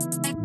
I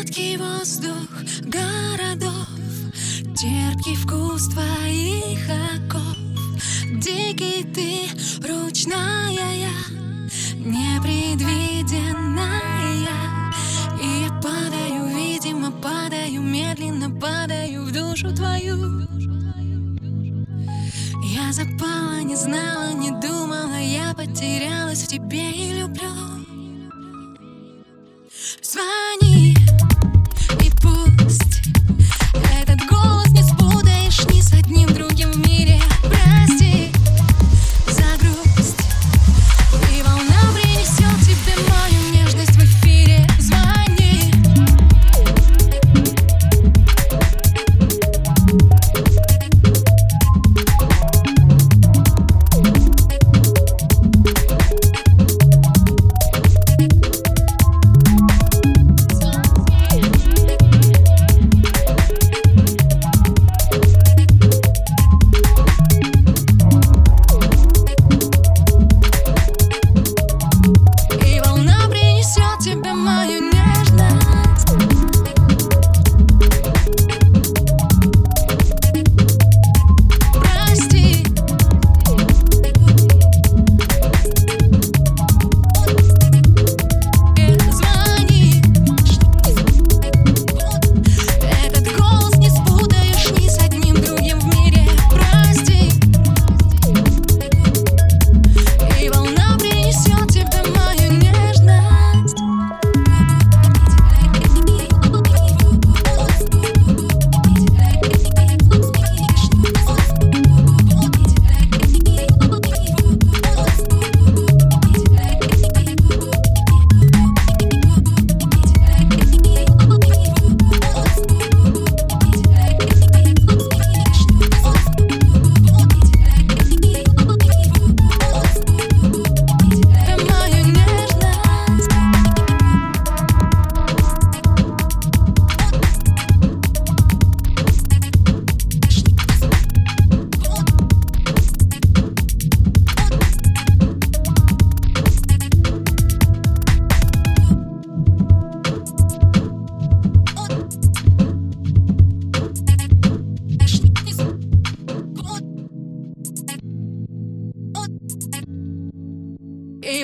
Сладкий воздух городов Терпкий вкус твоих оков. Дикий ты, ручная я Непредвиденная. И я падаю, видимо, падаю Медленно падаю в душу твою. Я запала, не знала, не думала Я потерялась в тебе и люблю. Звони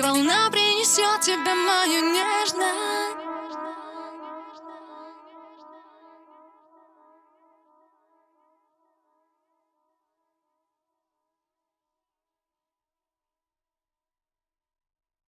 Волна принесет тебе мою нежность.